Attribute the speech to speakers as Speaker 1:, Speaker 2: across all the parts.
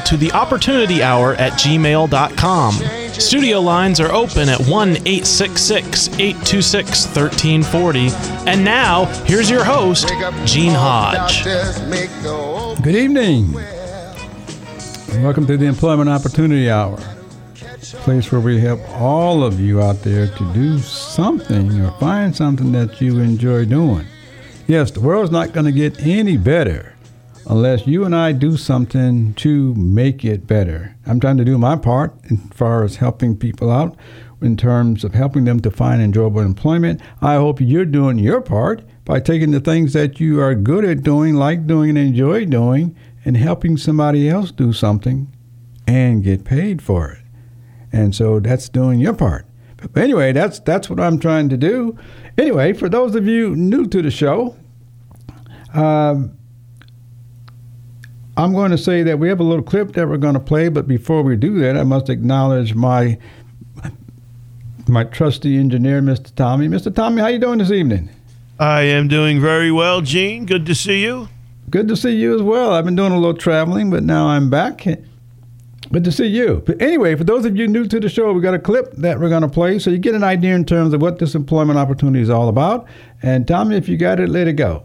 Speaker 1: to the opportunity hour at gmail.com. Studio lines are open at 1 866 826 1340. And now, here's your host, Gene Hodge.
Speaker 2: Good evening. Welcome to the Employment Opportunity Hour, place where we help all of you out there to do something or find something that you enjoy doing. Yes, the world's not going to get any better unless you and I do something to make it better. I'm trying to do my part as far as helping people out in terms of helping them to find enjoyable employment. I hope you're doing your part by taking the things that you are good at doing, like doing, and enjoy doing, and helping somebody else do something and get paid for it. And so that's doing your part. But anyway, that's that's what I'm trying to do. Anyway, for those of you new to the show, um, I'm going to say that we have a little clip that we're going to play, but before we do that, I must acknowledge my my trusty engineer, Mr. Tommy. Mr. Tommy, how you doing this evening?
Speaker 3: I am doing very well, Gene. Good to see you.
Speaker 2: Good to see you as well. I've been doing a little traveling, but now I'm back. Good to see you. But anyway, for those of you new to the show, we got a clip that we're going to play so you get an idea in terms of what this employment opportunity is all about. And Tommy, if you got it, let it go.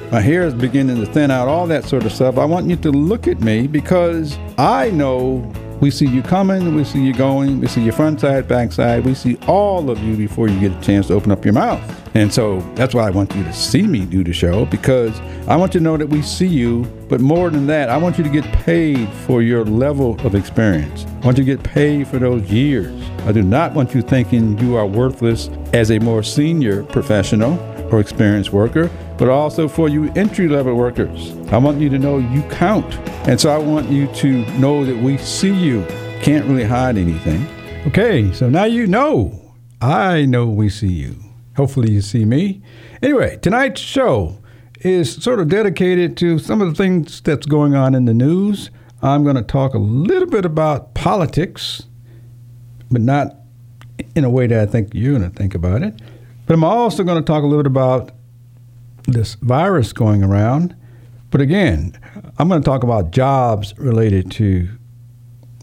Speaker 2: my hair is beginning to thin out, all that sort of stuff. I want you to look at me because I know we see you coming, we see you going, we see your front side, back side, we see all of you before you get a chance to open up your mouth. And so that's why I want you to see me do the show because I want you to know that we see you. But more than that, I want you to get paid for your level of experience. I want you to get paid for those years. I do not want you thinking you are worthless as a more senior professional or experienced worker, but also for you entry level workers. I want you to know you count. And so I want you to know that we see you. Can't really hide anything. Okay, so now you know. I know we see you. Hopefully you see me. Anyway, tonight's show is sort of dedicated to some of the things that's going on in the news. I'm going to talk a little bit about politics, but not in a way that I think you're going to think about it. But I'm also going to talk a little bit about this virus going around. But again, I'm going to talk about jobs related to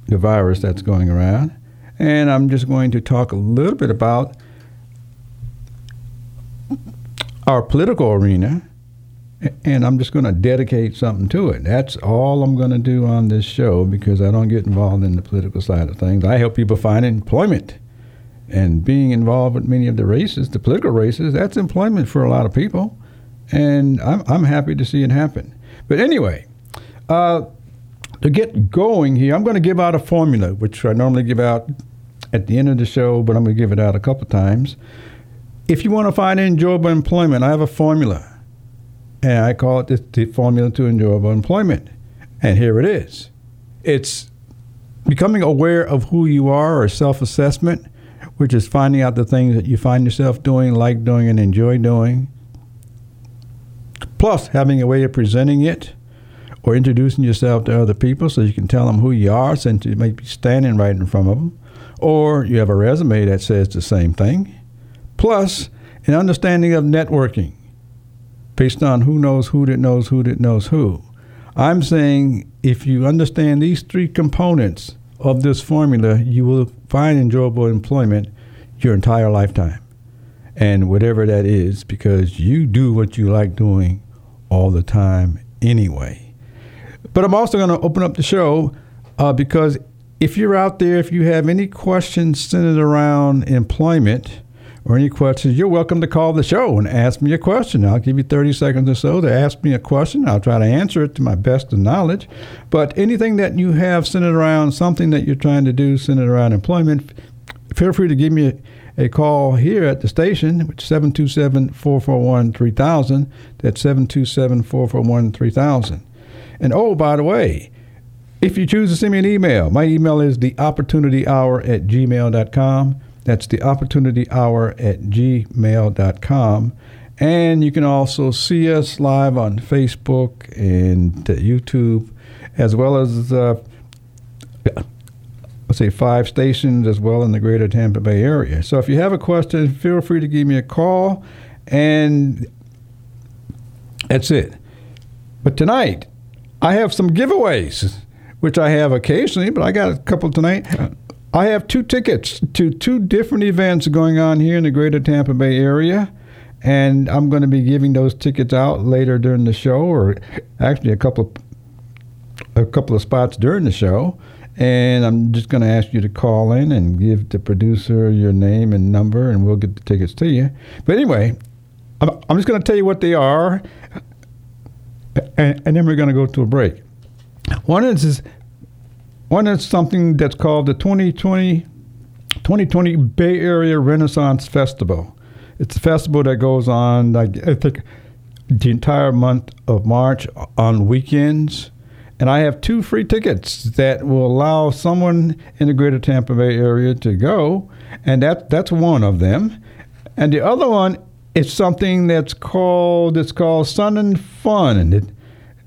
Speaker 2: the virus that's going around. And I'm just going to talk a little bit about our political arena. And I'm just going to dedicate something to it. That's all I'm going to do on this show because I don't get involved in the political side of things. I help people find employment and being involved with many of the races, the political races, that's employment for a lot of people. And I'm, I'm happy to see it happen. But anyway, uh, to get going here, I'm going to give out a formula, which I normally give out at the end of the show, but I'm going to give it out a couple times. If you want to find enjoyable employment, I have a formula. And I call it the, the formula to enjoyable employment. And here it is it's becoming aware of who you are or self assessment which is finding out the things that you find yourself doing, like doing, and enjoy doing. Plus, having a way of presenting it or introducing yourself to other people so you can tell them who you are since you may be standing right in front of them. Or you have a resume that says the same thing. Plus, an understanding of networking based on who knows who that knows who that knows who. I'm saying if you understand these three components of this formula, you will find enjoyable employment your entire lifetime. And whatever that is, because you do what you like doing all the time anyway. But I'm also going to open up the show uh, because if you're out there, if you have any questions centered around employment, or any questions, you're welcome to call the show and ask me a question. I'll give you 30 seconds or so to ask me a question. I'll try to answer it to my best of knowledge. But anything that you have centered around something that you're trying to do centered around employment, feel free to give me a, call here at the station, which is 727 441 3000. That's 727 441 3000. And oh, by the way, if you choose to send me an email, my email is theopportunityhour at gmail.com. That's the opportunity hour at gmail.com. And you can also see us live on Facebook and YouTube, as well as, uh, let's say, five stations as well in the greater Tampa Bay area. So if you have a question, feel free to give me a call. And that's it. But tonight, I have some giveaways, which I have occasionally, but I got a couple tonight. I have two tickets to two different events going on here in the greater Tampa Bay area. And I'm going to be giving those tickets out later during the show, or actually a couple of a couple of spots during the show. And I'm just going to ask you to call in and give the producer your name and number, and we'll get the tickets to you. But anyway, I'm, I'm just going to tell you what they are, and, and then we're going to go to a break. One is one is something that's called the 2020, 2020 Bay Area Renaissance Festival. It's a festival that goes on, I think, the entire month of March on weekends. And I have two free tickets that will allow someone in the greater Tampa Bay area to go. And that, that's one of them. And the other one is something that's called, it's called Sun and Fun. And it,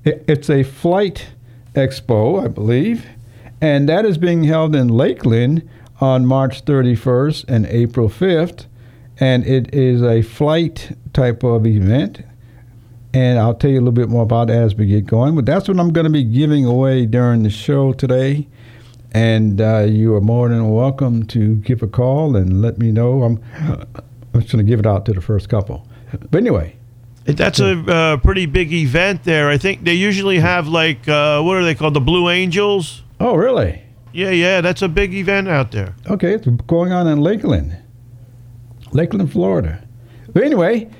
Speaker 2: it, it's a flight expo, I believe. And that is being held in Lakeland on March 31st and April 5th. And it is a flight type of event and I'll tell you a little bit more about that as we get going. But that's what I'm going to be giving away during the show today. And uh, you are more than welcome to give a call and let me know. I'm, I'm just going to give it out to the first couple. But anyway.
Speaker 3: That's a uh, pretty big event there. I think they usually have, like, uh, what are they called? The Blue Angels?
Speaker 2: Oh, really?
Speaker 3: Yeah, yeah. That's a big event out there.
Speaker 2: Okay. It's going on in Lakeland, Lakeland, Florida. But anyway,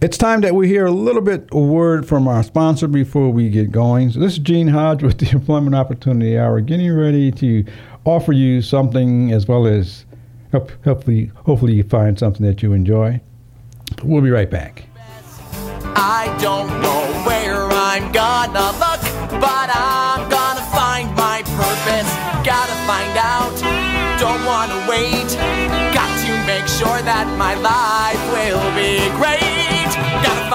Speaker 2: it's time that we hear a little bit of word from our sponsor before we get going. So this is Gene Hodge with the Employment Opportunity Hour, getting ready to offer you something as well as help, hopefully, hopefully you find something that you enjoy. We'll be right back.
Speaker 4: I don't know where I'm gonna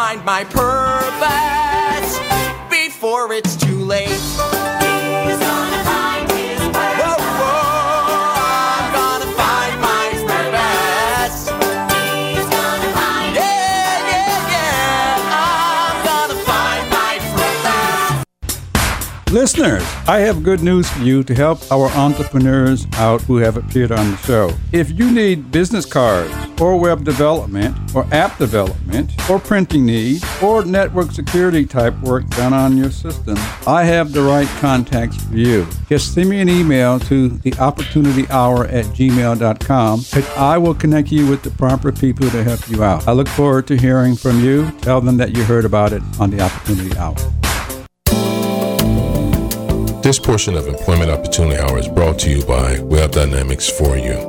Speaker 4: find my purpose before it's too late. He's gonna find his purpose. Whoa, whoa, I'm gonna find my purpose. He's gonna find yeah, yeah, yeah. I'm gonna find my purpose.
Speaker 2: Listeners, I have good news for you to help our entrepreneurs out who have appeared on the show. If you need business cards, or web development, or app development, or printing needs, or network security type work done on your system, I have the right contacts for you. Just send me an email to theopportunityhour at gmail.com and I will connect you with the proper people to help you out. I look forward to hearing from you. Tell them that you heard about it on the Opportunity Hour.
Speaker 5: This portion of Employment Opportunity Hour is brought to you by Web Dynamics for You.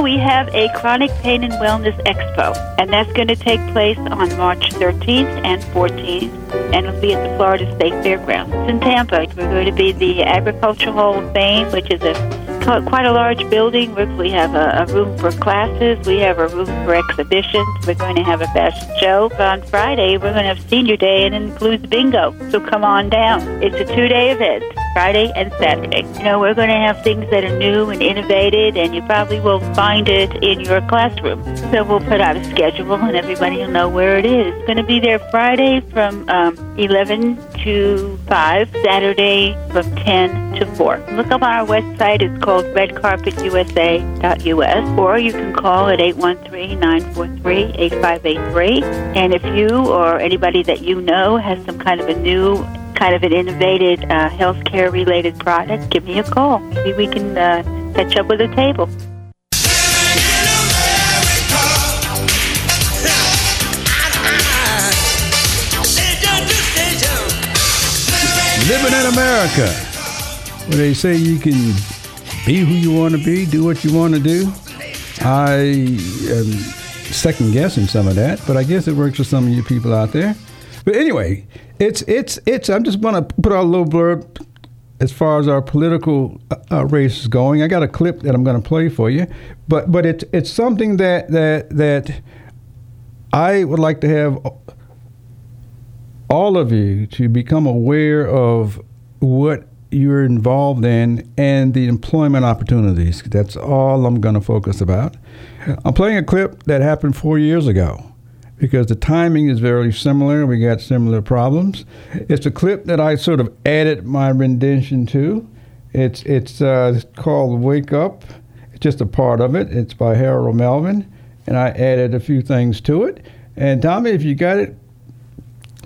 Speaker 6: We have a chronic pain and wellness expo, and that's going to take place on March 13th and 14th, and it'll be at the Florida State Fairgrounds. It's in Tampa. We're going to be the Agricultural Hall of Fame, which is a quite a large building. We have a, a, room for classes. We have a room for exhibitions. We're going to have a fashion show. On Friday, we're going to have senior day and it includes bingo. So come on down. It's a two-day event, Friday and Saturday. You know, we're going to have things that are new and innovative, and you probably will find it in your classroom. So we'll put out a schedule, and everybody will know where it is. It's going to be there Friday from um, 11 to 5, Saturday from 10 to 4. Look up on our website. It's called redcarpetusa.us, or you can call at 813-943-8583. And if you or anybody that you know has some kind of a new kind of an innovative uh, healthcare related product, give me a call. Maybe we can uh, catch up with a table.
Speaker 2: Living in America, where they say you can be who you want to be, do what you want to do. I am second guessing some of that, but I guess it works for some of you people out there. But anyway, it's it's it's. I'm just going to put out a little blurb as far as our political uh, race is going. I got a clip that I'm going to play for you, but but it's it's something that that that I would like to have all of you to become aware of what you're involved in and the employment opportunities. That's all I'm going to focus about. I'm playing a clip that happened four years ago because the timing is very similar. We got similar problems. It's a clip that I sort of added my rendition to. It's it's uh, called "Wake Up." It's just a part of it. It's by Harold Melvin, and I added a few things to it. And Tommy, if you got it,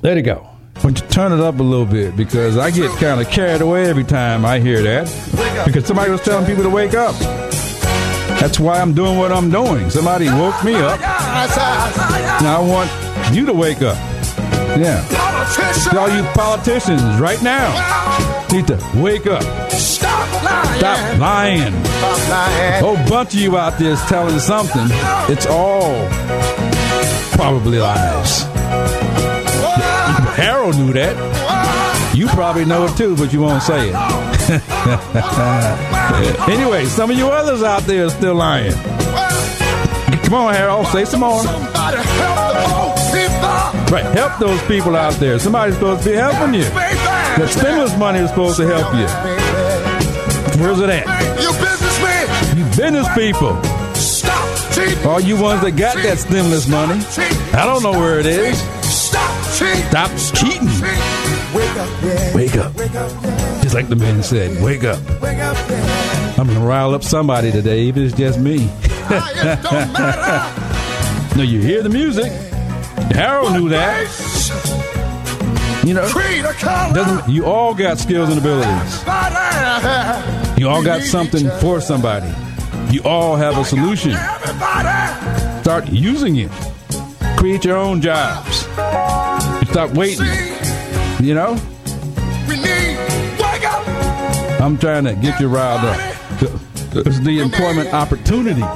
Speaker 2: let it go. But you turn it up a little bit because I get kind of carried away every time I hear that. Because somebody was telling people to wake up. That's why I'm doing what I'm doing. Somebody woke me up. Now I want you to wake up. Yeah. All you politicians right now need to wake up.
Speaker 7: Stop lying.
Speaker 2: Stop lying.
Speaker 7: Lying.
Speaker 2: whole bunch of you out there is telling something. It's all probably lies. Harold knew that. You probably know it too, but you won't say it. anyway, some of you others out there are still lying. Come on, Harold, say some more.
Speaker 7: Help the poor people.
Speaker 2: Right, help those people out there. Somebody's supposed to be helping you. The stimulus money is supposed to help you. Where's it at?
Speaker 7: You
Speaker 2: business people.
Speaker 7: Stop cheating.
Speaker 2: All you ones that got that stimulus money. I don't know where it is.
Speaker 7: Stop cheating.
Speaker 2: Stop cheating.
Speaker 7: Wake up.
Speaker 2: Wake up. Just like the man said, wake up. I'm gonna rile up somebody today, even if it's just me. No, you hear the music. Harold knew that. You know, you all got skills and abilities. You all got something for somebody. You all have a solution. Start using it. Create your own jobs. Stop waiting. You know, I'm trying to get you riled up. It's the employment opportunity.
Speaker 7: No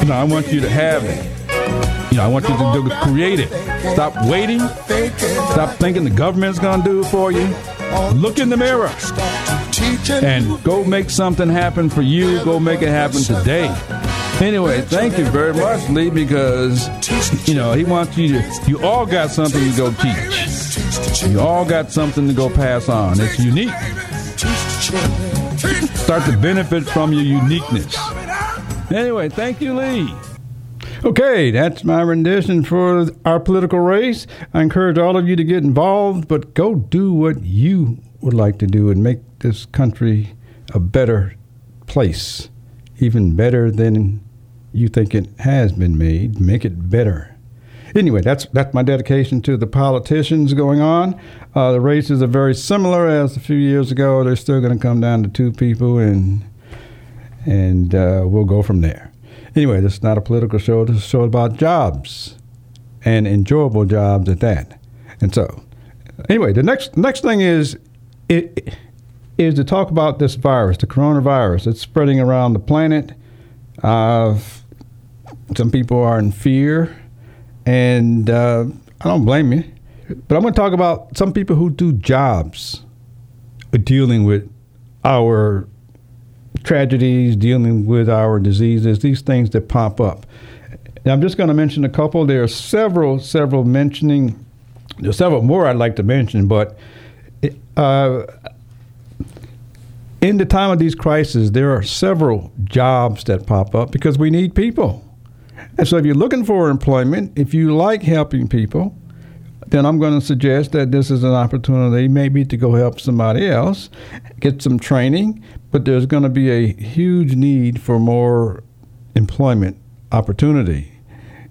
Speaker 2: You know, I want you to have it. You know, I want you to do, create it. Stop waiting. Stop thinking the government's going to do it for you. Look in the mirror and go make something happen for you. Go make it happen today. Anyway, thank you very much, Lee, because you know he wants you to. You all got something to go teach. You all got something to go pass on. It's unique. Start to benefit from your uniqueness. Anyway, thank you, Lee. Okay, that's my rendition for our political race. I encourage all of you to get involved, but go do what you would like to do and make this country a better place, even better than you think it has been made. Make it better. Anyway, that's that's my dedication to the politicians going on. Uh, the races are very similar as a few years ago. They're still going to come down to two people, and and uh, we'll go from there. Anyway, this is not a political show. This is a show about jobs and enjoyable jobs at that. And so, anyway, the next next thing is it is to talk about this virus, the coronavirus. It's spreading around the planet. Uh, some people are in fear, and uh, I don't blame you. But I'm going to talk about some people who do jobs dealing with our tragedies, dealing with our diseases, these things that pop up. And I'm just going to mention a couple. There are several, several mentioning. There's several more I'd like to mention, but uh, in the time of these crises, there are several jobs that pop up because we need people. And so, if you're looking for employment, if you like helping people, then I'm going to suggest that this is an opportunity maybe to go help somebody else, get some training, but there's going to be a huge need for more employment opportunity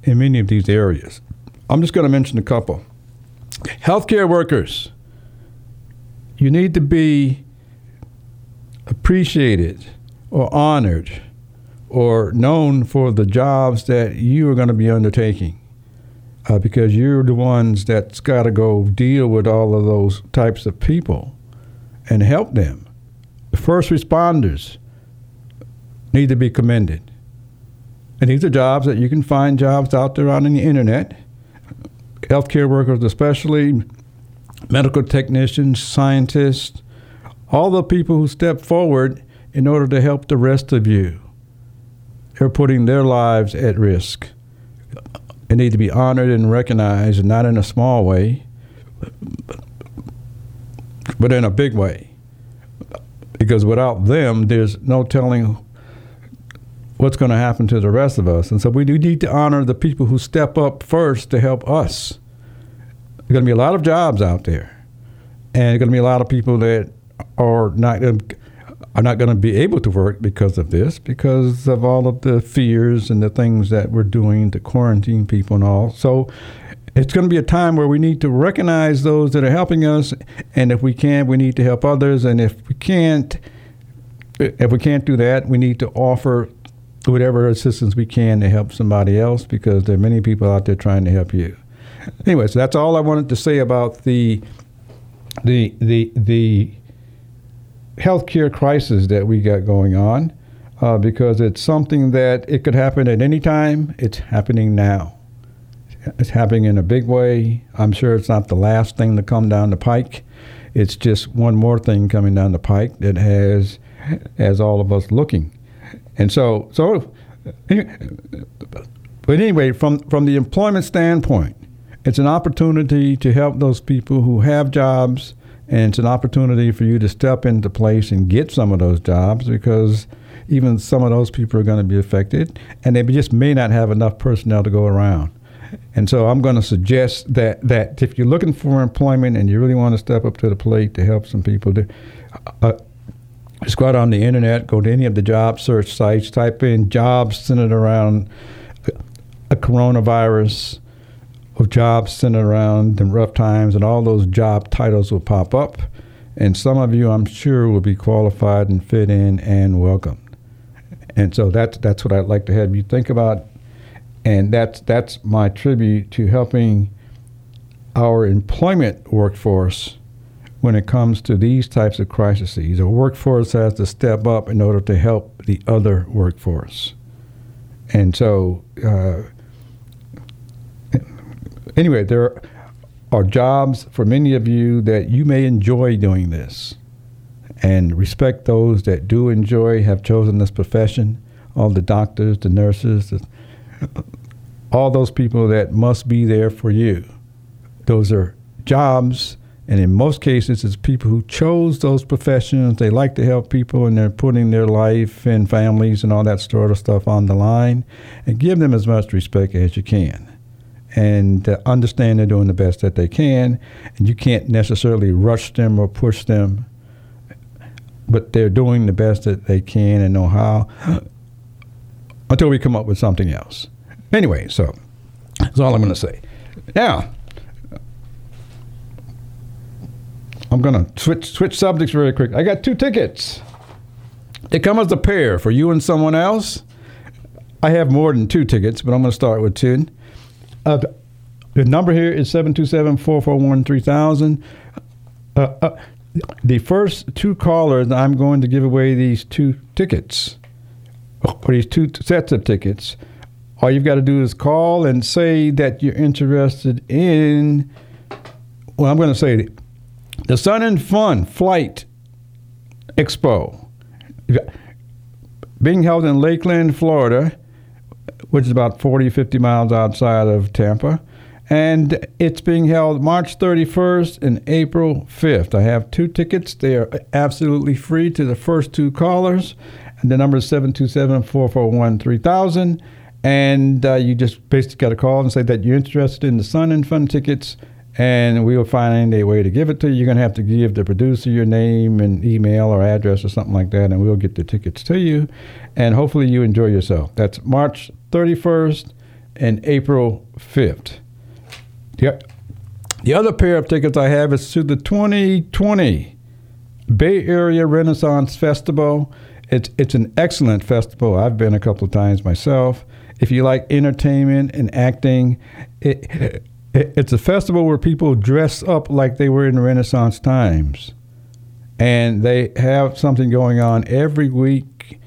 Speaker 2: in many of these areas. I'm just going to mention a couple. Healthcare workers, you need to be appreciated or honored or known for the jobs that you are going to be undertaking uh, because you're the ones that's got to go deal with all of those types of people and help them. The first responders need to be commended. And these are jobs that you can find jobs out there on the internet. Healthcare workers, especially medical technicians, scientists, all the people who step forward in order to help the rest of you. They're putting their lives at risk. They need to be honored and recognized, not in a small way, but in a big way. Because without them, there's no telling what's going to happen to the rest of us. And so we do need to honor the people who step up first to help us. There's going to be a lot of jobs out there, and there's going to be a lot of people that are not are not going to be able to work because of this, because of all of the fears and the things that we're doing to quarantine people and all. So it's going to be a time where we need to recognize those that are helping us, and if we can, we need to help others. And if we can't, if we can't do that, we need to offer whatever assistance we can to help somebody else because there are many people out there trying to help you. Anyway, so that's all I wanted to say about the the the the healthcare crisis that we got going on uh, because it's something that it could happen at any time. It's happening now. It's happening in a big way. I'm sure it's not the last thing to come down the pike. It's just one more thing coming down the pike that has has all of us looking. And so, so, but anyway, from from the employment standpoint, it's an opportunity to help those people who have jobs, and it's an opportunity for you to step into place and get some of those jobs because even some of those people are going to be affected, and they just may not have enough personnel to go around. And so I'm going to suggest that, that if you're looking for employment and you really want to step up to the plate to help some people, to, uh, just go out on the internet, go to any of the job search sites, type in jobs centered around a coronavirus or jobs centered around the rough times, and all those job titles will pop up. And some of you, I'm sure, will be qualified and fit in and welcomed. And so that's that's what I'd like to have you think about and that's that's my tribute to helping our employment workforce when it comes to these types of crises. A workforce has to step up in order to help the other workforce, and so uh, anyway, there are jobs for many of you that you may enjoy doing this, and respect those that do enjoy have chosen this profession. All the doctors, the nurses, the all those people that must be there for you. Those are jobs, and in most cases, it's people who chose those professions. They like to help people, and they're putting their life and families and all that sort of stuff on the line. And give them as much respect as you can. And uh, understand they're doing the best that they can, and you can't necessarily rush them or push them, but they're doing the best that they can and know how until we come up with something else. Anyway, so that's all I'm going to say. Now, I'm going to switch switch subjects very quick. I got two tickets. They come as a pair for you and someone else. I have more than two tickets, but I'm going to start with two. Uh, the number here is 727 441 3000. Uh, uh, the first two callers, I'm going to give away these two tickets, or these two sets of tickets. All you've got to do is call and say that you're interested in, well, I'm going to say the Sun and Fun Flight Expo. Being held in Lakeland, Florida, which is about 40, 50 miles outside of Tampa. And it's being held March 31st and April 5th. I have two tickets. They are absolutely free to the first two callers. And the number is 727 441 3000 and uh, you just basically got to call and say that you're interested in the Sun and Fun tickets, and we will find a way to give it to you. You're going to have to give the producer your name and email or address or something like that, and we'll get the tickets to you. And hopefully, you enjoy yourself. That's March 31st and April 5th. Yep. The other pair of tickets I have is to the 2020 Bay Area Renaissance Festival. It's it's an excellent festival. I've been a couple of times myself if you like entertainment and acting, it, it's a festival where people dress up like they were in Renaissance times. And they have something going on every week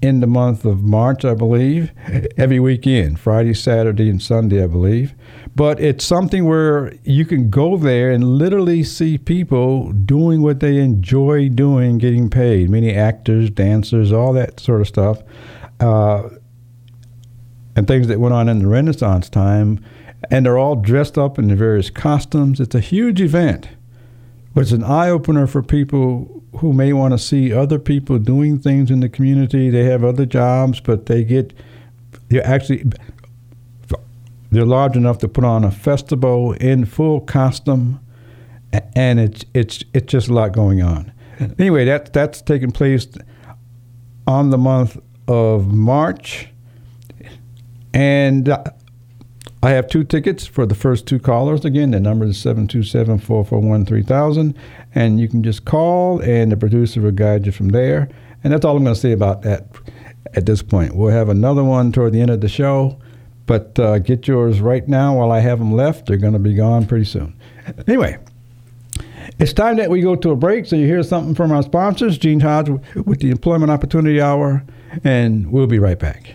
Speaker 2: in the month of March, I believe, every weekend, Friday, Saturday, and Sunday, I believe. But it's something where you can go there and literally see people doing what they enjoy doing, getting paid. Many actors, dancers, all that sort of stuff. Uh, and things that went on in the Renaissance time, and they're all dressed up in the various costumes. It's a huge event, but it's an eye opener for people who may want to see other people doing things in the community. They have other jobs, but they get they're actually they're large enough to put on a festival in full costume, and it's it's it's just a lot going on. anyway, that that's taking place on the month of March, and uh, I have two tickets for the first two callers. Again, the number is 727-441-3000, and you can just call, and the producer will guide you from there. And that's all I'm going to say about that at this point. We'll have another one toward the end of the show, but uh, get yours right now while I have them left. They're going to be gone pretty soon. Anyway, it's time that we go to a break so you hear something from our sponsors, Gene Hodge with the Employment Opportunity Hour, and we'll be right back.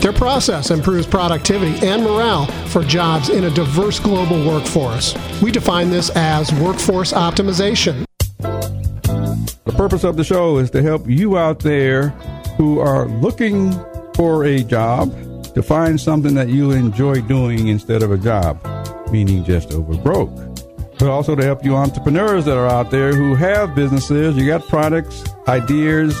Speaker 8: Their process improves productivity and morale for jobs in a diverse global workforce. We define this as workforce optimization.
Speaker 2: The purpose of the show is to help you out there who are looking for a job to find something that you enjoy doing instead of a job, meaning just over broke. But also to help you entrepreneurs that are out there who have businesses, you got products, ideas,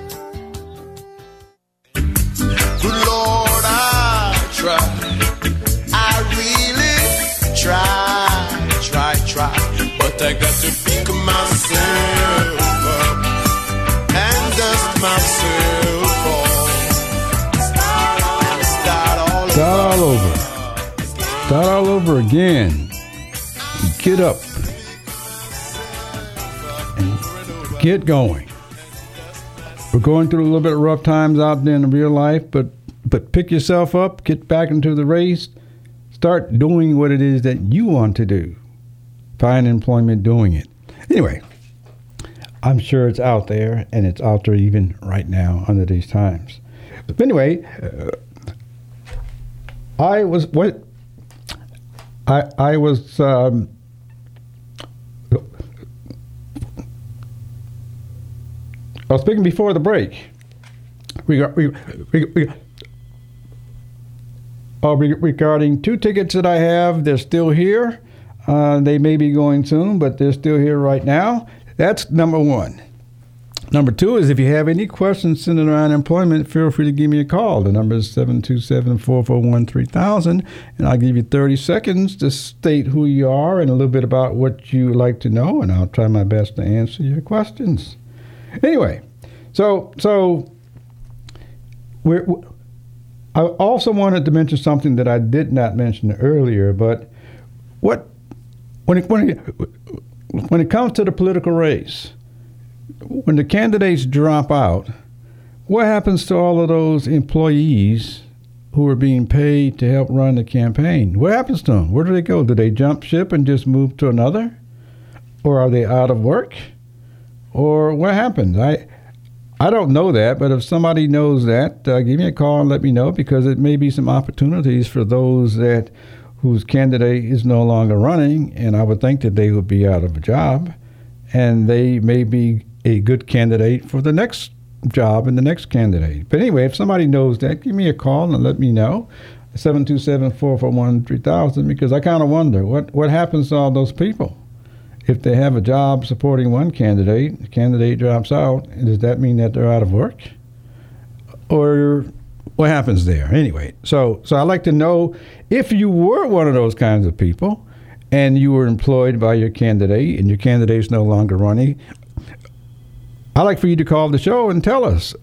Speaker 7: Try, try, try. But I got to pick myself up and dust myself off. Start all
Speaker 2: Start all over. Start all over again. Get up. And get going. We're going through a little bit of rough times out there in real life, but but pick yourself up, get back into the race, start doing what it is that you want to do. Find employment doing it. Anyway, I'm sure it's out there, and it's out there even right now under these times. But anyway, uh, I was what I I was um, I was speaking before the break. We got we, we, we uh, re- regarding two tickets that I have. They're still here. Uh, they may be going soon, but they're still here right now. That's number one. Number two is if you have any questions centered around employment, feel free to give me a call. The number is 727 441 3000, and I'll give you 30 seconds to state who you are and a little bit about what you like to know, and I'll try my best to answer your questions. Anyway, so so we're, I also wanted to mention something that I did not mention earlier, but what when it, when it, when it comes to the political race, when the candidates drop out, what happens to all of those employees who are being paid to help run the campaign? What happens to them? Where do they go? Do they jump ship and just move to another? Or are they out of work? Or what happens? I I don't know that, but if somebody knows that, uh, give me a call and let me know because it may be some opportunities for those that whose candidate is no longer running, and I would think that they would be out of a job, and they may be a good candidate for the next job and the next candidate. But anyway, if somebody knows that, give me a call and let me know. 727-441-3000 because I kind of wonder what, what happens to all those people if they have a job supporting one candidate, the candidate drops out, does that mean that they're out of work? Or what happens there? Anyway, so so I like to know if you were one of those kinds of people and you were employed by your candidate and your candidate's no longer running, I'd like for you to call the show and tell us.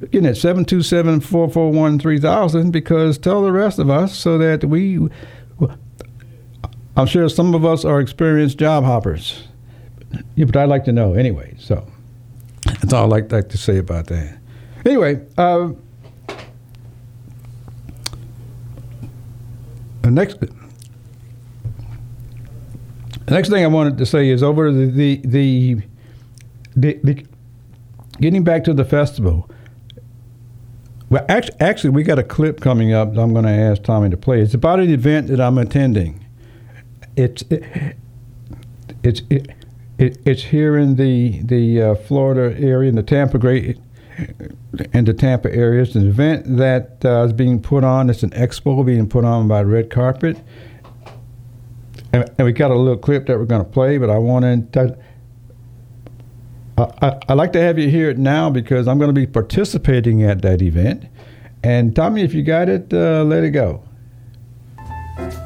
Speaker 2: Again, at 727 441 3000 because tell the rest of us so that we I'm sure some of us are experienced job hoppers. Yeah, but I'd like to know anyway. So that's all I'd like, to say about that. Anyway, uh, the next the next thing I wanted to say is over the the the, the, the getting back to the festival. Well, actually, actually, we got a clip coming up that I'm going to ask Tommy to play. It's about an event that I'm attending it's it, it's it, it, it's here in the the uh, Florida area in the Tampa great in the Tampa area. It's an event that uh, is being put on. It's an expo being put on by Red Carpet, and, and we got a little clip that we're going to play. But I want to. I, I, I'd like to have you hear it now because I'm going to be participating at that event. And Tommy, if you got it, uh, let it go.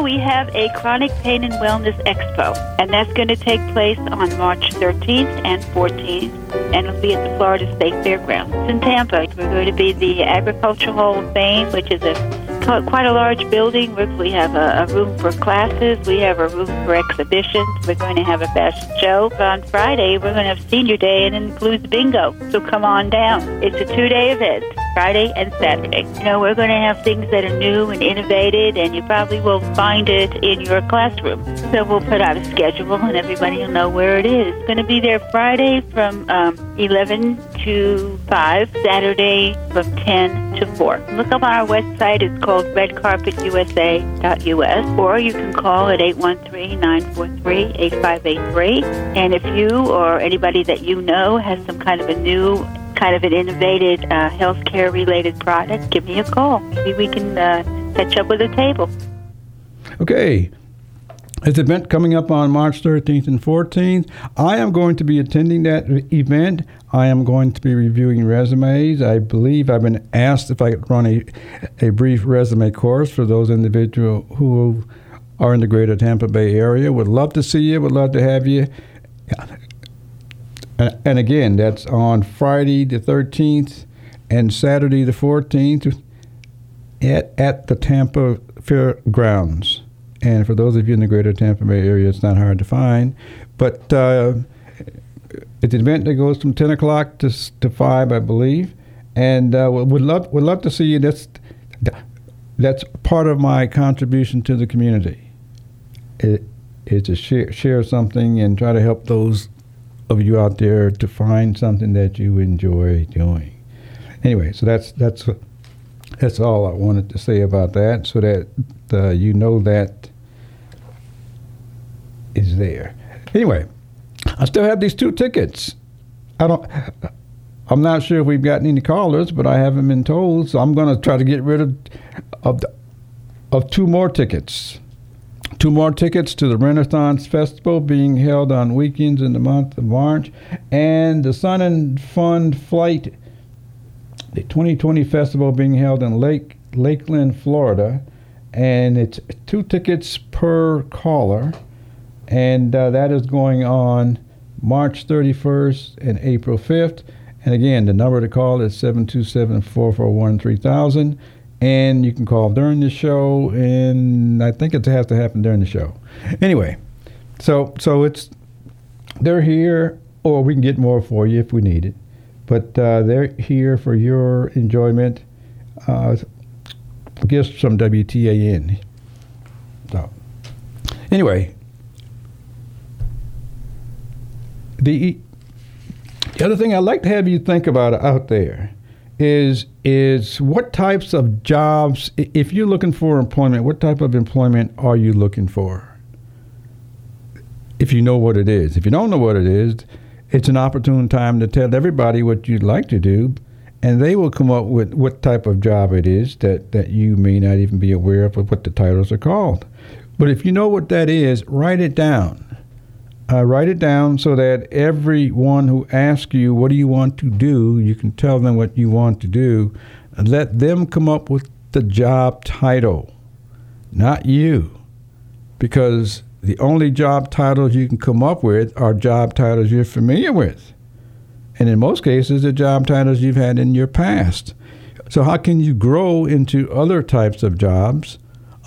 Speaker 6: We have a chronic pain and wellness expo, and that's going to take place on March 13th and 14th, and it'll be at the Florida State Fairgrounds in Tampa. We're going to be the Agricultural Hall of Fame, which is a quite a large building. We have a, a room for classes. We have a room for exhibitions. We're going to have a fashion show. On Friday, we're going to have Senior Day, and it includes bingo. So come on down. It's a two-day event. Friday and Saturday. You know, we're going to have things that are new and innovative, and you probably will find it in your classroom. So we'll put out a schedule, and everybody will know where it is. It's going to be there Friday from um, 11 to 5, Saturday from 10 to 4. Look up on our website. It's called redcarpetusa.us, or you can call at 813-943-8583. And if you or anybody that you know has some kind of a new kind of an innovative uh, healthcare related product, give me a call. Maybe we can uh, catch up with a table.
Speaker 2: Okay. It's an event coming up on March 13th and 14th. I am going to be attending that event. I am going to be reviewing resumes. I believe I've been asked if I could run a, a brief resume course for those individuals who are in the greater Tampa Bay area. Would love to see you. Would love to have you. And, again, that's on Friday the 13th and Saturday the 14th at, at the Tampa Fairgrounds. And for those of you in the greater Tampa Bay area, it's not hard to find. But uh, it's an event that goes from 10 o'clock to, to 5, I believe. And uh, would love would love to see you. That's that's part of my contribution to the community. It is to share share something and try to help those of you out there to find something that you enjoy doing. Anyway, so that's that's that's all I wanted to say about that, so that uh, you know that is there. Anyway, I still have these two tickets. I don't. I'm not sure if we've gotten any callers, but I haven't been told, so I'm going to try to get rid of of, the, of two more tickets. Two more tickets to the Renaissance Festival being held on weekends in the month of March, and the Sun and Fun Flight, the 2020 festival being held in Lake Lakeland, Florida, and it's two tickets per caller, and uh, that is going on March 31st and April 5th. And again, the number to call is 727 441 3000 and you can call during the show and i think it has to happen during the show. Anyway so so it's they're here or we can get more for you if we need it. But uh, they're here for your enjoyment uh, gifts from wtan so anyway the The other thing I'd like to have you think about out there is is what types of jobs if you're looking for employment, what type of employment are you looking for? If you know what it is. If you don't know what it is, it's an opportune time to tell everybody what you'd like to do and they will come up with what type of job it is that, that you may not even be aware of what the titles are called. But if you know what that is, write it down. Uh, write it down so that everyone who asks you, What do you want to do? you can tell them what you want to do. Let them come up with the job title, not you. Because the only job titles you can come up with are job titles you're familiar with. And in most cases, the job titles you've had in your past. So, how can you grow into other types of jobs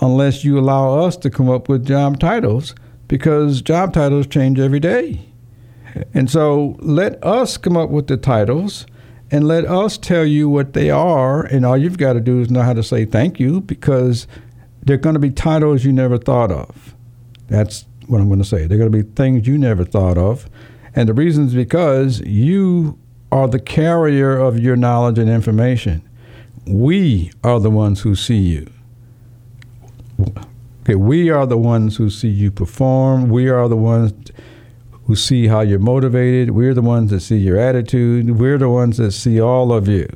Speaker 2: unless you allow us to come up with job titles? Because job titles change every day. And so, let us come up with the titles and let us tell you what they are. And all you've got to do is know how to say thank you because they're going to be titles you never thought of. That's what I'm going to say. They're going to be things you never thought of. And the reason is because you are the carrier of your knowledge and information. We are the ones who see you. Okay, we are the ones who see you perform. We are the ones who see how you're motivated. We're the ones that see your attitude. We're the ones that see all of you.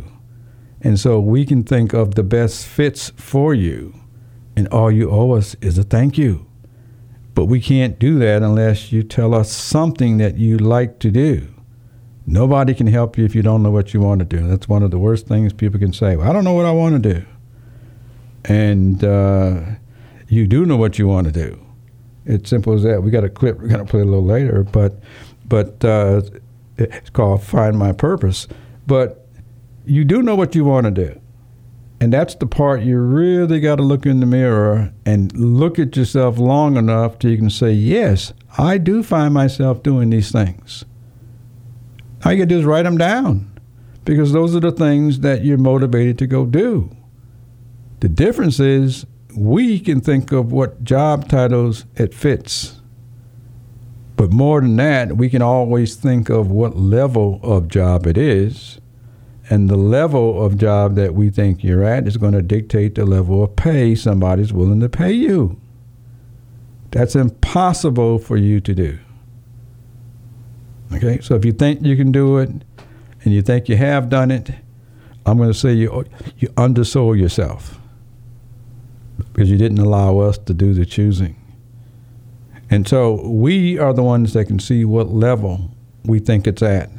Speaker 2: And so we can think of the best fits for you. And all you owe us is a thank you. But we can't do that unless you tell us something that you like to do. Nobody can help you if you don't know what you want to do. That's one of the worst things people can say. Well, I don't know what I want to do. And uh, you do know what you want to do. It's simple as that. We got a clip we're going to play a little later, but but uh, it's called "Find My Purpose." But you do know what you want to do. And that's the part you really got to look in the mirror and look at yourself long enough till you can say, yes, I do find myself doing these things. All you got to do is write them down because those are the things that you're motivated to go do. The difference is we can think of what job titles it fits. But more than that, we can always think of what level of job it is and the level of job that we think you're at is going to dictate the level of pay somebody's willing to pay you. That's impossible for you to do. Okay, so if you think you can do it and you think you have done it, I'm going to say you you undersold yourself because you didn't allow us to do the choosing. And so we are the ones that can see what level we think it's at.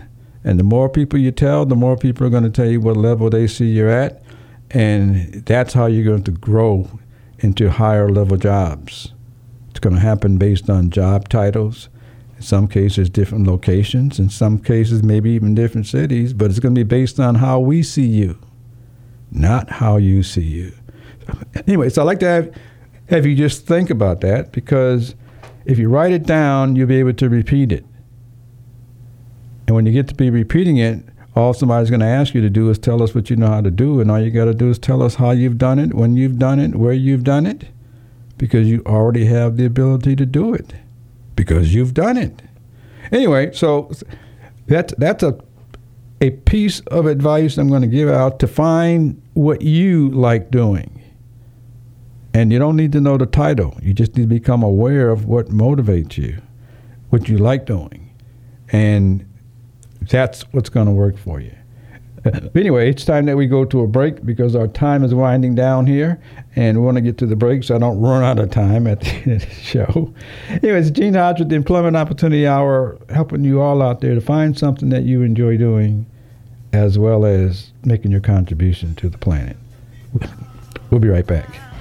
Speaker 2: And the more people you tell, the more people are going to tell you what level they see you're at. And that's how you're going to grow into higher level jobs. It's going to happen based on job titles, in some cases, different locations, in some cases, maybe even different cities, but it's going to be based on how we see you, not how you see you. Anyway, so I'd like to have, have you just think about that because if you write it down, you'll be able to repeat it. And when you get to be repeating it, all somebody's going to ask you to do is tell us what you know how to do. And all you got to do is tell us how you've done it, when you've done it, where you've done it, because you already have the ability to do it, because you've done it. Anyway, so that's, that's a, a piece of advice I'm going to give out to find what you like doing. And you don't need to know the title. You just need to become aware of what motivates you, what you like doing. And that's what's going to work for you. anyway, it's time that we go to a break because our time is winding down here, and we want to get to the break so I don't run out of time at the end of the show. Anyways, Gene Hodge with the Employment Opportunity Hour, helping you all out there to find something that you enjoy doing, as well as making your contribution to the planet. We'll be right back.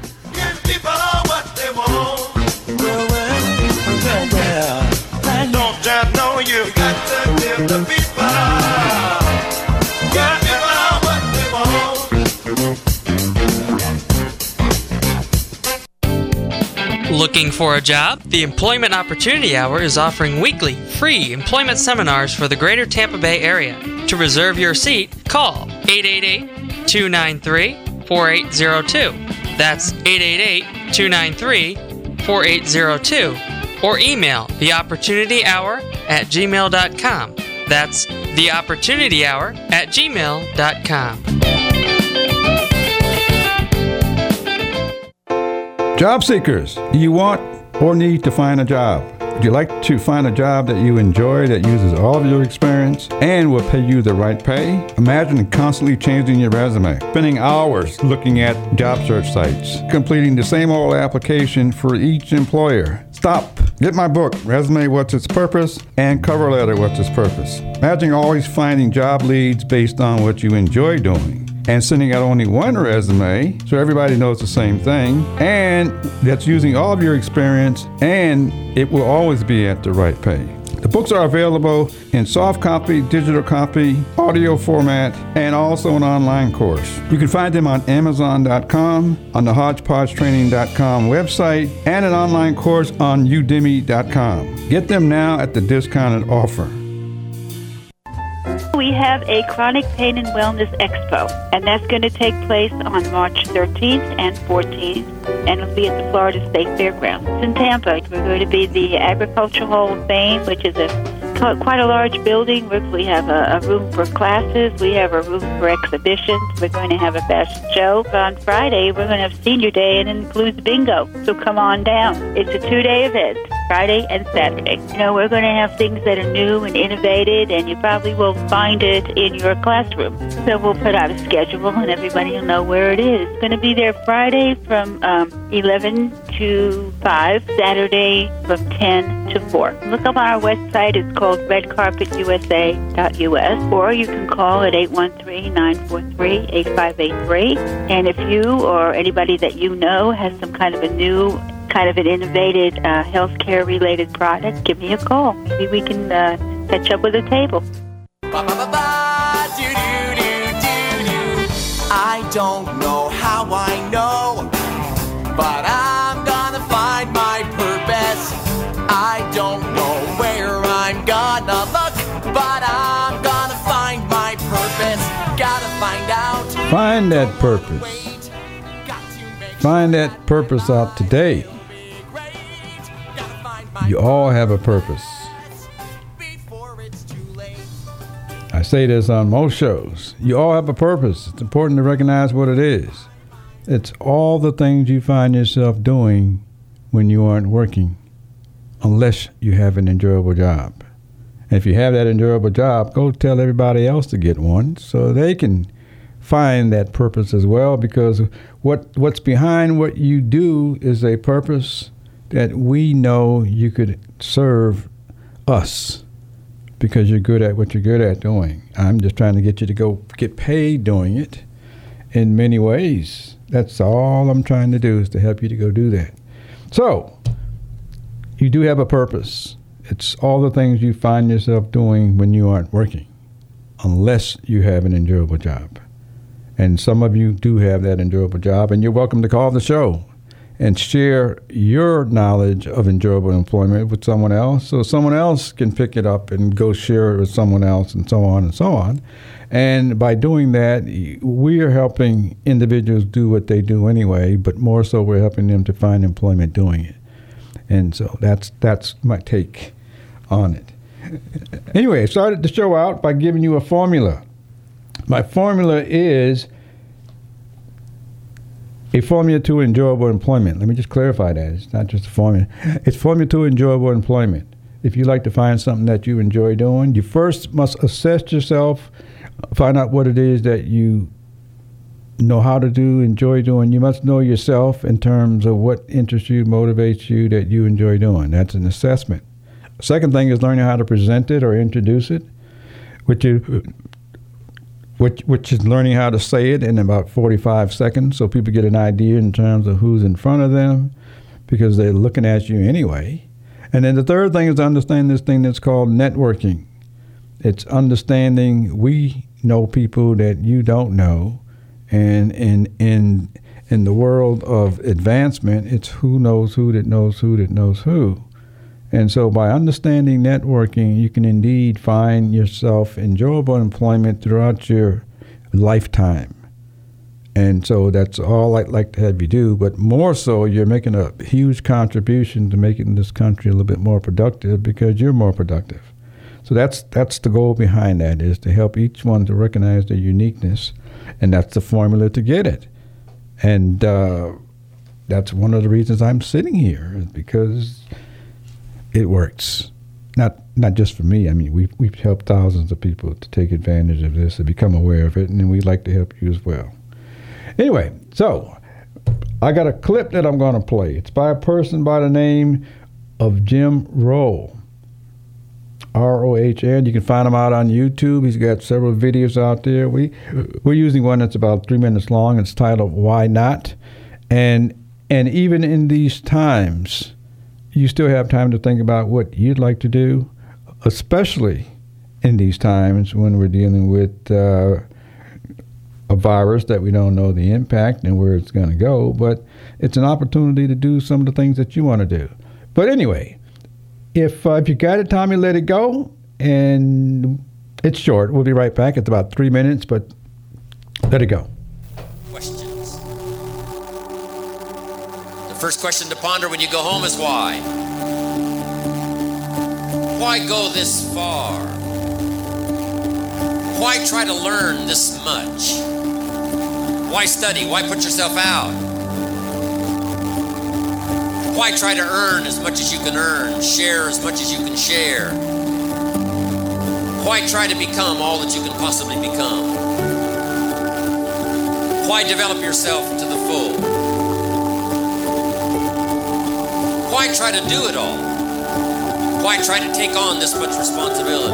Speaker 9: Looking for a job? The Employment Opportunity Hour is offering weekly free employment seminars for the greater Tampa Bay area. To reserve your seat, call 888 293 4802. That's 888 293 4802. Or email the Opportunity Hour at gmail.com. That's the Opportunity Hour at gmail.com.
Speaker 2: Job seekers, do you want or need to find a job? Would you like to find a job that you enjoy that uses all of your experience and will pay you the right pay? Imagine constantly changing your resume, spending hours looking at job search sites, completing the same old application for each employer. Stop. Get my book, Resume What's Its Purpose and Cover Letter What's Its Purpose. Imagine always finding job leads based on what you enjoy doing and sending out only one resume so everybody knows the same thing and that's using all of your experience and it will always be at the right pay. Books are available in soft copy, digital copy, audio format, and also an online course. You can find them on Amazon.com, on the HodgepodgeTraining.com website, and an online course on Udemy.com. Get them now at the discounted offer.
Speaker 6: We have a chronic pain and wellness expo, and that's going to take place on March 13th and 14th, and it'll be at the Florida State Fairgrounds. It's in Tampa. We're going to be the Agriculture Hall of Fame, which is a quite a large building. We have a, a room for classes. We have a room for exhibitions. We're going to have a fashion show. On Friday, we're going to have Senior Day, and includes bingo. So come on down. It's a two-day event. Friday and Saturday. You know, we're going to have things that are new and innovative, and you probably will find it in your classroom. So we'll put out a schedule, and everybody will know where it is. It's going to be there Friday from um, 11 to 5, Saturday from 10 to 4. Look up on our website. It's called redcarpetusa.us, or you can call at 813-943-8583. And if you or anybody that you know has some kind of a new kind of an innovative uh, healthcare related product, give me a call. Maybe we can uh, catch up with a table.
Speaker 4: I don't know how I know, but I'm gonna find my purpose. I don't know where I'm gonna look, but I'm gonna find my purpose. Gotta find out.
Speaker 2: Find that purpose. Find that purpose out today. You all have a purpose. I say this on most shows. You all have a purpose. It's important to recognize what it is. It's all the things you find yourself doing when you aren't working, unless you have an enjoyable job. And if you have that enjoyable job, go tell everybody else to get one so they can find that purpose as well because what what's behind what you do is a purpose that we know you could serve us because you're good at what you're good at doing. I'm just trying to get you to go get paid doing it in many ways. That's all I'm trying to do is to help you to go do that. So, you do have a purpose. It's all the things you find yourself doing when you aren't working, unless you have an enjoyable job. And some of you do have that enjoyable job, and you're welcome to call the show and share your knowledge of enjoyable employment with someone else so someone else can pick it up and go share it with someone else and so on and so on. And by doing that, we are helping individuals do what they do anyway, but more so we're helping them to find employment doing it. And so that's that's my take on it. Anyway, I started the show out by giving you a formula. My formula is a formula to enjoyable employment. Let me just clarify that. It's not just a formula. It's formula to enjoyable employment. If you like to find something that you enjoy doing, you first must assess yourself, find out what it is that you know how to do, enjoy doing. You must know yourself in terms of what interests you, motivates you, that you enjoy doing. That's an assessment. Second thing is learning how to present it or introduce it, which is which which is learning how to say it in about 45 seconds so people get an idea in terms of who's in front of them because they're looking at you anyway. And then the third thing is to understand this thing that's called networking. It's understanding we know people that you don't know and in in in the world of advancement it's who knows who that knows who that knows who. And so, by understanding networking, you can indeed find yourself enjoyable employment throughout your lifetime. And so, that's all I'd like to have you do. But more so, you're making a huge contribution to making this country a little bit more productive because you're more productive. So that's that's the goal behind that is to help each one to recognize their uniqueness, and that's the formula to get it. And uh, that's one of the reasons I'm sitting here because it works. Not not just for me. I mean, we've we've helped thousands of people to take advantage of this and become aware of it, and we'd like to help you as well. Anyway, so I got a clip that I'm going to play. It's by a person by the name of Jim Rohn. R O H N. You can find him out on YouTube. He's got several videos out there. We we're using one that's about three minutes long. It's titled "Why Not," and and even in these times, you still have time to think about what you'd like to do, especially in these times when we're dealing with uh, a virus that we don't know the impact and where it's going to go. But it's an opportunity to do some of the things that you want to do. But anyway, if uh, if you got it, Tommy, let it go. And it's short. We'll be right back. It's about three minutes, but let it go.
Speaker 10: First question to ponder when you go home is why? Why go this far? Why try to learn this much? Why study? Why put yourself out? Why try to earn as much as you can earn, share as much as you can share? Why try to become all that you can possibly become? Why develop yourself to the full? Why try to do it all? Why try to take on this much responsibility?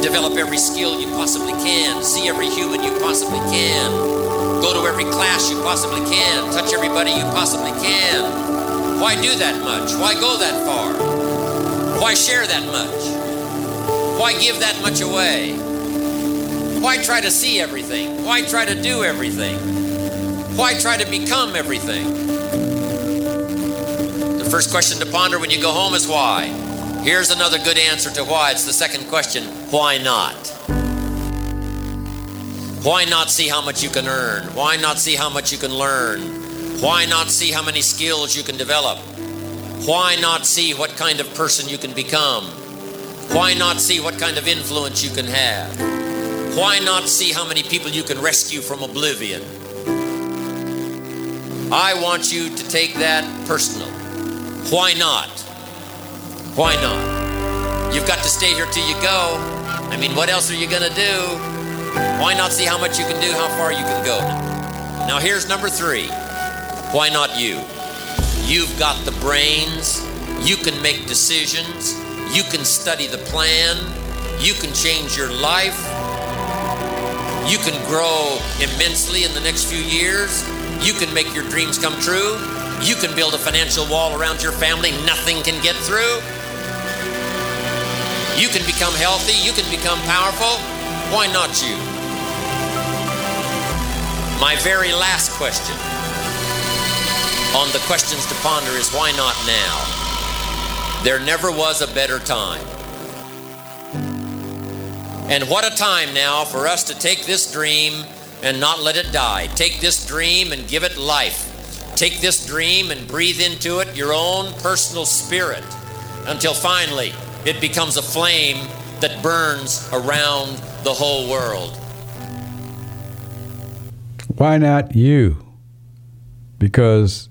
Speaker 10: Develop every skill you possibly can, see every human you possibly can, go to every class you possibly can, touch everybody you possibly can. Why do that much? Why go that far? Why share that much? Why give that much away? Why try to see everything? Why try to do everything? Why try to become everything? The first question to ponder when you go home is why. Here's another good answer to why. It's the second question why not? Why not see how much you can earn? Why not see how much you can learn? Why not see how many skills you can develop? Why not see what kind of person you can become? Why not see what kind of influence you can have? Why not see how many people you can rescue from oblivion? I want you to take that personal. Why not? Why not? You've got to stay here till you go. I mean, what else are you going to do? Why not see how much you can do, how far you can go? Now, here's number three. Why not you? You've got the brains. You can make decisions. You can study the plan. You can change your life. You can grow immensely in the next few years. You can make your dreams come true. You can build a financial wall around your family nothing can get through. You can become healthy. You can become powerful. Why not you? My very last question on the questions to ponder is why not now? There never was a better time. And what a time now for us to take this dream and not let it die. Take this dream and give it life. Take this dream and breathe into it your own personal spirit until finally it becomes a flame that burns around the whole world.
Speaker 2: Why not you? Because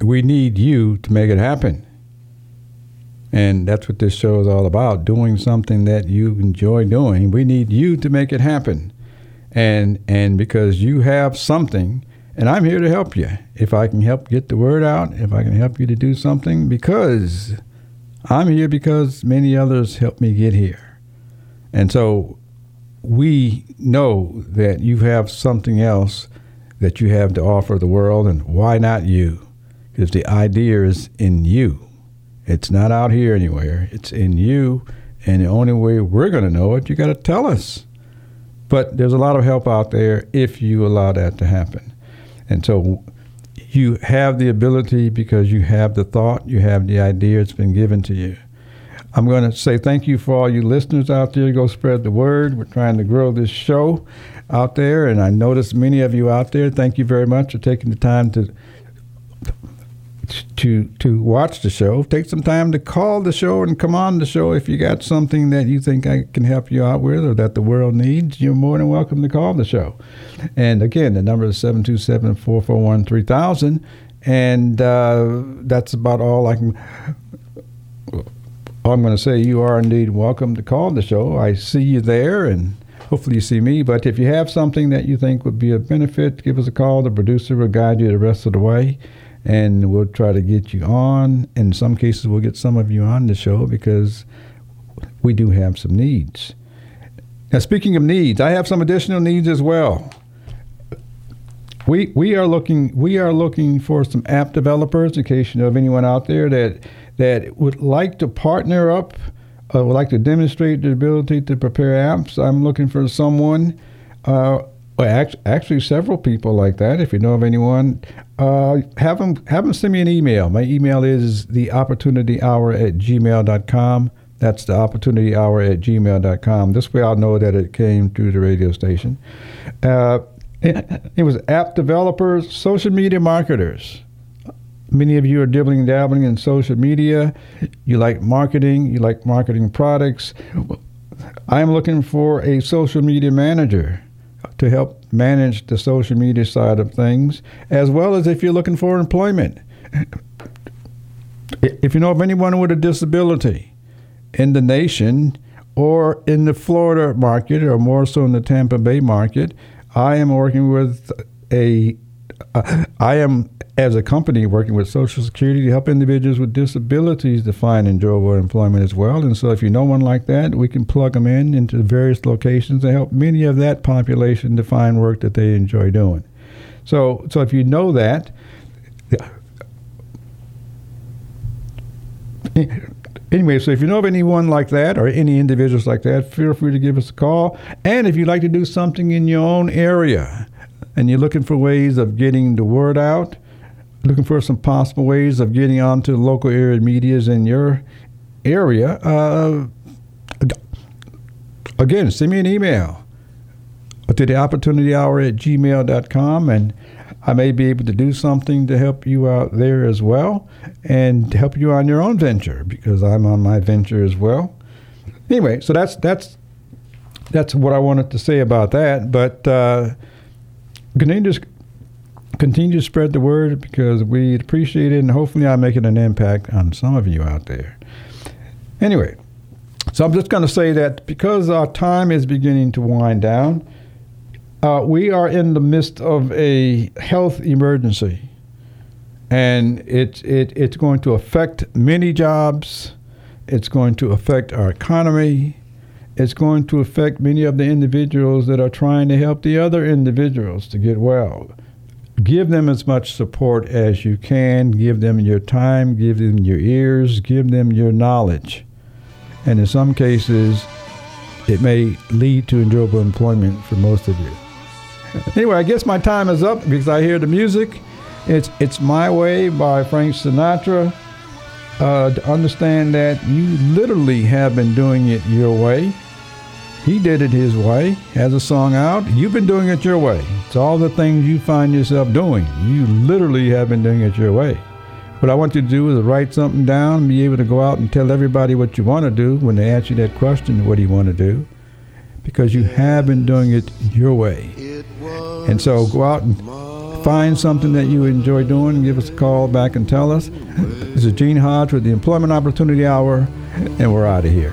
Speaker 2: we need you to make it happen. And that's what this show is all about doing something that you enjoy doing. We need you to make it happen. And, and because you have something, and I'm here to help you. If I can help get the word out, if I can help you to do something, because I'm here because many others helped me get here. And so we know that you have something else that you have to offer the world, and why not you? Because the idea is in you. It's not out here anywhere. It's in you, and the only way we're going to know it, you got to tell us. But there's a lot of help out there if you allow that to happen. And so you have the ability because you have the thought, you have the idea, it's been given to you. I'm going to say thank you for all you listeners out there. Go spread the word. We're trying to grow this show out there, and I notice many of you out there. Thank you very much for taking the time to to to watch the show. Take some time to call the show and come on the show if you got something that you think I can help you out with or that the world needs. You're more than welcome to call the show. And again, the number is 727-441-3000 and uh, that's about all I can I'm going to say. You are indeed welcome to call the show. I see you there and hopefully you see me. But if you have something that you think would be a benefit, give us a call. The producer will guide you the rest of the way, and we'll try to get you on. In some cases, we'll get some of you on the show because we do have some needs. Now, speaking of needs, I have some additional needs as well. We we are looking we are looking for some app developers. In case you know of anyone out there that that would like to partner up uh, would like to demonstrate the ability to prepare apps, I'm looking for someone, uh, well, act- actually several people like that. If you know of anyone, uh, have them have them send me an email. My email is the opportunity hour at gmail.com. That's the opportunity hour at gmail.com. This way I'll know that it came through the radio station. Uh, it, it was app developers, social media marketers. Many of you are dibbling dabbling in social media. You like marketing, you like marketing products. I'm looking for a social media manager to help manage the social media side of things, as well as if you're looking for employment. If you know of anyone with a disability in the nation or in the Florida market, or more so in the Tampa Bay market, I am working with a. Uh, I am as a company working with Social Security to help individuals with disabilities to find enjoyable employment as well. And so, if you know one like that, we can plug them in into various locations and help many of that population to find work that they enjoy doing. So, so if you know that, eh, anyway, so if you know of anyone like that or any individuals like that, feel free to give us a call. And if you'd like to do something in your own area and you're looking for ways of getting the word out, looking for some possible ways of getting onto local area medias in your area, uh, again, send me an email to the opportunity hour at gmail.com and I may be able to do something to help you out there as well and help you on your own venture because I'm on my venture as well. Anyway, so that's that's that's what I wanted to say about that. But uh, continue continue to spread the word because we appreciate it, and hopefully, I'm making an impact on some of you out there. Anyway, so I'm just going to say that because our time is beginning to wind down, uh, we are in the midst of a health emergency, and it, it, it's going to affect many jobs. It's going to affect our economy. It's going to affect many of the individuals that are trying to help the other individuals to get well. Give them as much support as you can. Give them your time. Give them your ears. Give them your knowledge. And in some cases, it may lead to enjoyable employment for most of you. Anyway, I guess my time is up because I hear the music. It's It's My Way by Frank Sinatra. Uh, to understand that you literally have been doing it your way. He did it his way, has a song out. You've been doing it your way. It's all the things you find yourself doing. You literally have been doing it your way. What I want you to do is write something down, and be able to go out and tell everybody what you want to do when they ask you that question, what do you want to do? Because you have been doing it your way. And so go out and find something that you enjoy doing and give us a call back and tell us. This is Gene Hodge with the Employment Opportunity Hour, and we're out of here.